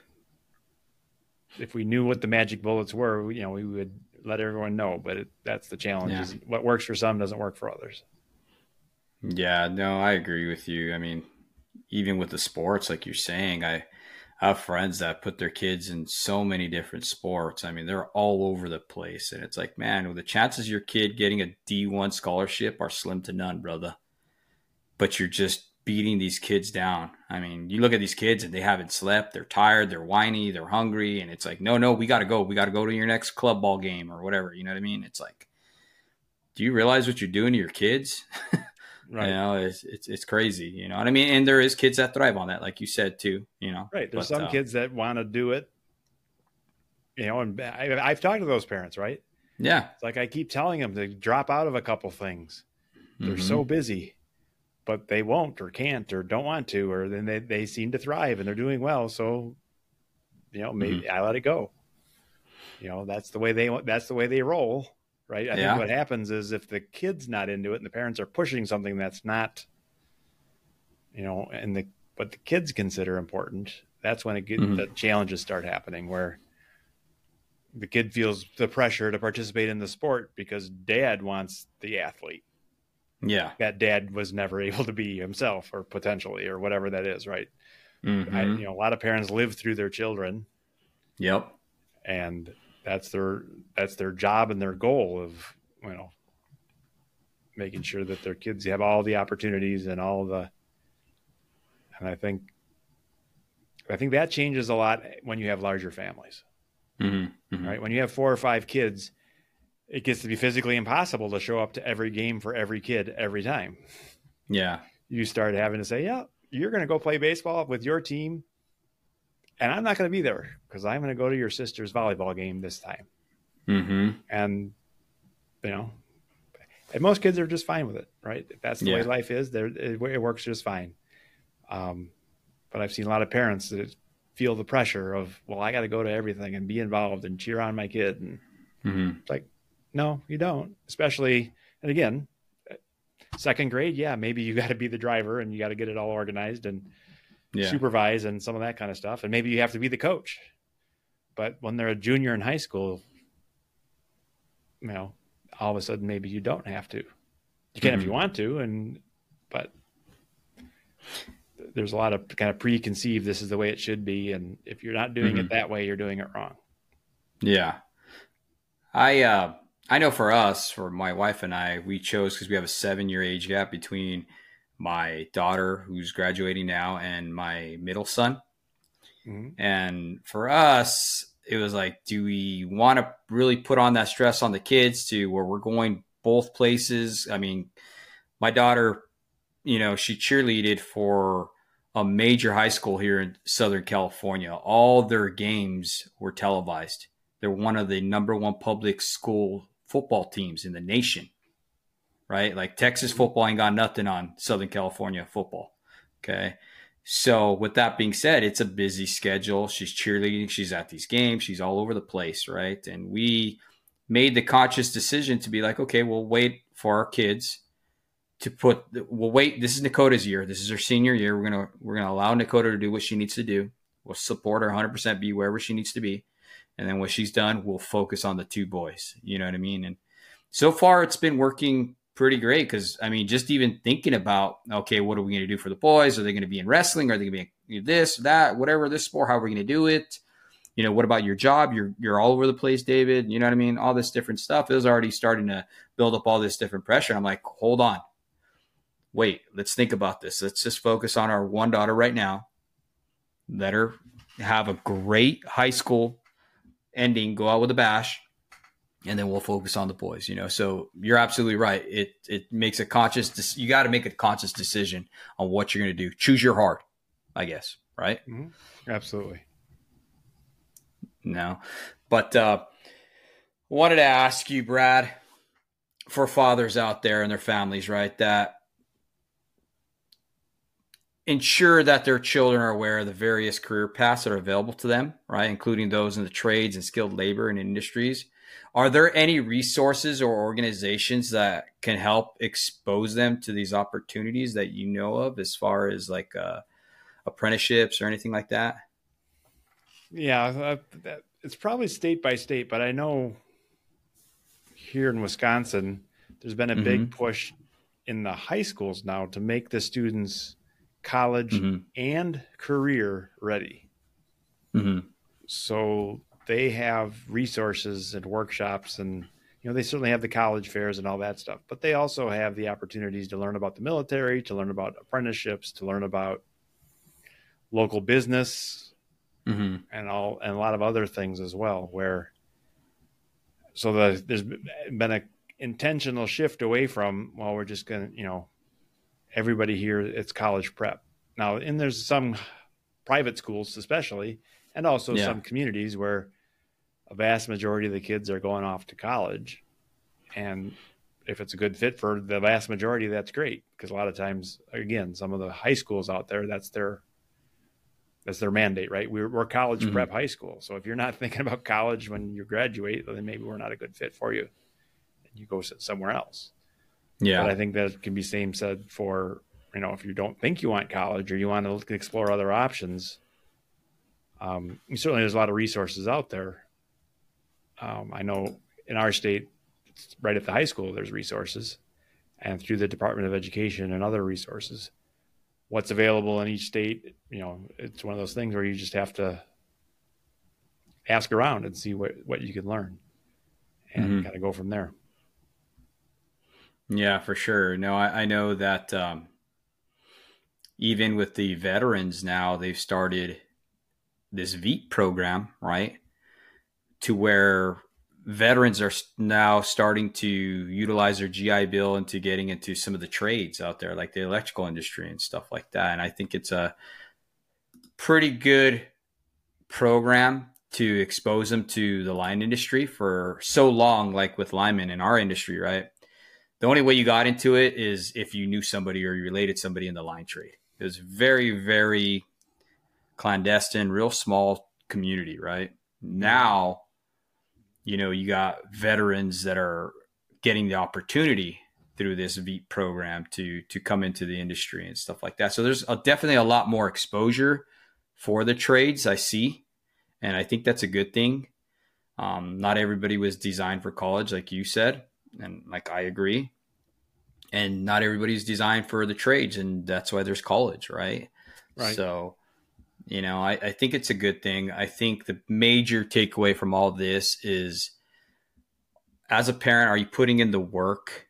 if we knew what the magic bullets were, you know, we would let everyone know. But it, that's the challenge: yeah. is what works for some doesn't work for others. Yeah, no, I agree with you. I mean, even with the sports, like you're saying, I, I have friends that put their kids in so many different sports. I mean, they're all over the place, and it's like, man, well, the chances your kid getting a D1 scholarship are slim to none, brother but you're just beating these kids down. I mean, you look at these kids and they haven't slept, they're tired, they're whiny, they're hungry, and it's like, no, no, we got to go. We got to go to your next club ball game or whatever. You know what I mean? It's like, do you realize what you're doing to your kids? right. You know, it's, it's, it's crazy. You know what I mean? And there is kids that thrive on that, like you said too. You know, right? There's but, some uh, kids that want to do it. You know, and I, I've talked to those parents, right? Yeah. It's like I keep telling them to drop out of a couple things. They're mm-hmm. so busy but they won't or can't or don't want to, or then they, they seem to thrive and they're doing well. So, you know, maybe mm-hmm. I let it go. You know, that's the way they that's the way they roll, right? I yeah. think what happens is if the kid's not into it and the parents are pushing something that's not, you know, and the what the kids consider important, that's when it get, mm-hmm. the challenges start happening where the kid feels the pressure to participate in the sport because dad wants the athlete yeah that dad was never able to be himself or potentially or whatever that is right mm-hmm. I, you know a lot of parents live through their children yep and that's their that's their job and their goal of you know making sure that their kids have all the opportunities and all the and i think i think that changes a lot when you have larger families mm-hmm. Mm-hmm. right when you have four or five kids it gets to be physically impossible to show up to every game for every kid every time. Yeah. You start having to say, yeah, you're going to go play baseball with your team. And I'm not going to be there because I'm going to go to your sister's volleyball game this time. Mm-hmm. And, you know, and most kids are just fine with it, right? If that's the yeah. way life is, there it, it, works just fine. Um, but I've seen a lot of parents that feel the pressure of, well, I got to go to everything and be involved and cheer on my kid. And mm-hmm. like, no, you don't. Especially, and again, second grade, yeah, maybe you got to be the driver and you got to get it all organized and yeah. supervise and some of that kind of stuff. And maybe you have to be the coach. But when they're a junior in high school, you know, all of a sudden maybe you don't have to. You can mm-hmm. if you mm-hmm. want to, and but there's a lot of kind of preconceived this is the way it should be, and if you're not doing mm-hmm. it that way, you're doing it wrong. Yeah, I uh, I know for us, for my wife and I, we chose because we have a seven year age gap between my daughter, who's graduating now, and my middle son. Mm-hmm. And for us, it was like, do we want to really put on that stress on the kids to where we're going both places? I mean, my daughter, you know, she cheerleaded for a major high school here in Southern California. All their games were televised. They're one of the number one public school football teams in the nation, right? Like Texas mm-hmm. football ain't got nothing on Southern California football. Okay. So, with that being said, it's a busy schedule. She's cheerleading, she's at these games, she's all over the place, right? And we made the conscious decision to be like, okay, we'll wait for our kids to put. We'll wait. This is Dakota's year. This is her senior year. We're gonna we're gonna allow Dakota to do what she needs to do. We'll support her 100 percent, be wherever she needs to be, and then when she's done, we'll focus on the two boys. You know what I mean? And so far, it's been working pretty great because I mean, just even thinking about okay, what are we going to do for the boys? Are they going to be in wrestling? Are they going to be this, that, whatever this sport? How are we going to do it? You know, what about your job? You're you're all over the place, David. You know what I mean? All this different stuff is already starting to build up all this different pressure. I'm like, hold on, wait, let's think about this. Let's just focus on our one daughter right now. Let her have a great high school ending, go out with a bash, and then we'll focus on the boys you know? So you're absolutely right. It it makes a conscious you got to make a conscious decision on what you're going to do. Choose your heart i guess right? Mm-hmm. absolutely. No but uh wanted to ask you brad for fathers out there and their families right that ensure that their children are aware of the various career paths that are available to them right including those in the trades and skilled labor and industries are there any resources or organizations that can help expose them to these opportunities that you know of as far as like uh, apprenticeships or anything like that? Yeah, uh, it's probably state by state, but I know here in Wisconsin, there's been a mm-hmm. big push in the high schools now to make the students college mm-hmm. and career ready. Mm-hmm. So they have resources and workshops and you know they certainly have the college fairs and all that stuff but they also have the opportunities to learn about the military to learn about apprenticeships to learn about local business mm-hmm. and all and a lot of other things as well where so the, there's been a intentional shift away from well we're just gonna you know everybody here it's college prep. Now and there's some private schools especially and also yeah. some communities where a vast majority of the kids are going off to college. And if it's a good fit for the vast majority that's great because a lot of times again some of the high schools out there that's their that's their mandate right? We're, we're college mm-hmm. prep high school. So if you're not thinking about college when you graduate then maybe we're not a good fit for you. And you go somewhere else yeah but i think that can be same said for you know if you don't think you want college or you want to explore other options um, certainly there's a lot of resources out there um, I know in our state, right at the high school, there's resources, and through the Department of Education and other resources. What's available in each state, you know, it's one of those things where you just have to ask around and see what, what you can learn and mm-hmm. kind of go from there. Yeah, for sure. No, I, I know that um, even with the veterans now, they've started this VEEP program, right? to where veterans are now starting to utilize their GI Bill into getting into some of the trades out there, like the electrical industry and stuff like that. And I think it's a pretty good program to expose them to the line industry for so long, like with linemen in our industry, right? The only way you got into it is if you knew somebody or you related somebody in the line trade. It was very, very clandestine, real small community, right? Now you know, you got veterans that are getting the opportunity through this VEEP program to to come into the industry and stuff like that. So there's a, definitely a lot more exposure for the trades I see, and I think that's a good thing. Um, not everybody was designed for college, like you said, and like I agree. And not everybody's designed for the trades, and that's why there's college, right? Right. So you know, I, I think it's a good thing. I think the major takeaway from all this is as a parent, are you putting in the work?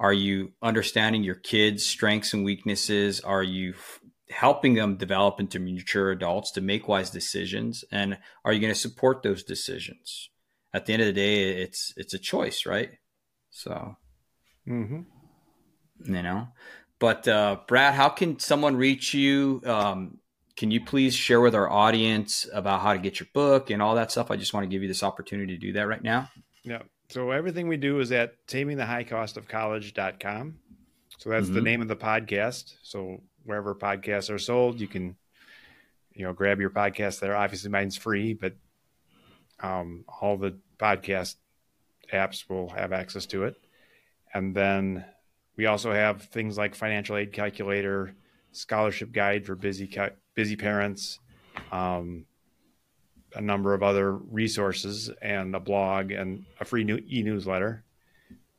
Are you understanding your kids' strengths and weaknesses? Are you f- helping them develop into mature adults to make wise decisions? And are you going to support those decisions? At the end of the day, it's it's a choice, right? So, mm-hmm. you know. But uh, Brad, how can someone reach you? Um, can you please share with our audience about how to get your book and all that stuff? I just want to give you this opportunity to do that right now. Yeah. So everything we do is at tamingthehighcostofcollege.com. So that's mm-hmm. the name of the podcast. So wherever podcasts are sold. You can, you know, grab your podcast there. Obviously, mine's free, but um, all the podcast apps will have access to it. And then we also have things like financial aid calculator, scholarship guide for busy busy parents, um, a number of other resources, and a blog and a free new e-newsletter.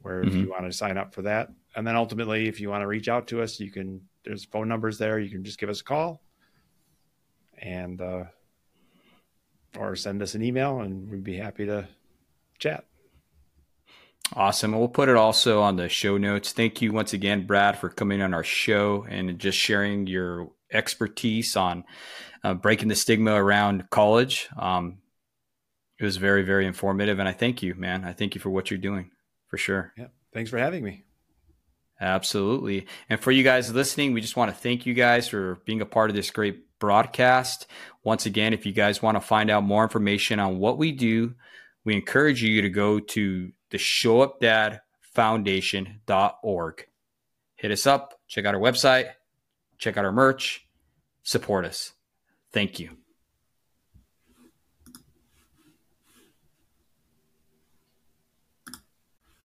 Where mm-hmm. if you want to sign up for that, and then ultimately, if you want to reach out to us, you can. There's phone numbers there. You can just give us a call, and uh, or send us an email, and we'd be happy to chat. Awesome. We'll put it also on the show notes. Thank you once again, Brad, for coming on our show and just sharing your expertise on uh, breaking the stigma around college. Um, it was very, very informative. And I thank you, man. I thank you for what you're doing for sure. Yeah. Thanks for having me. Absolutely. And for you guys listening, we just want to thank you guys for being a part of this great broadcast. Once again, if you guys want to find out more information on what we do, we encourage you to go to the showupdadfoundation.org. Hit us up, check out our website, check out our merch, support us. Thank you.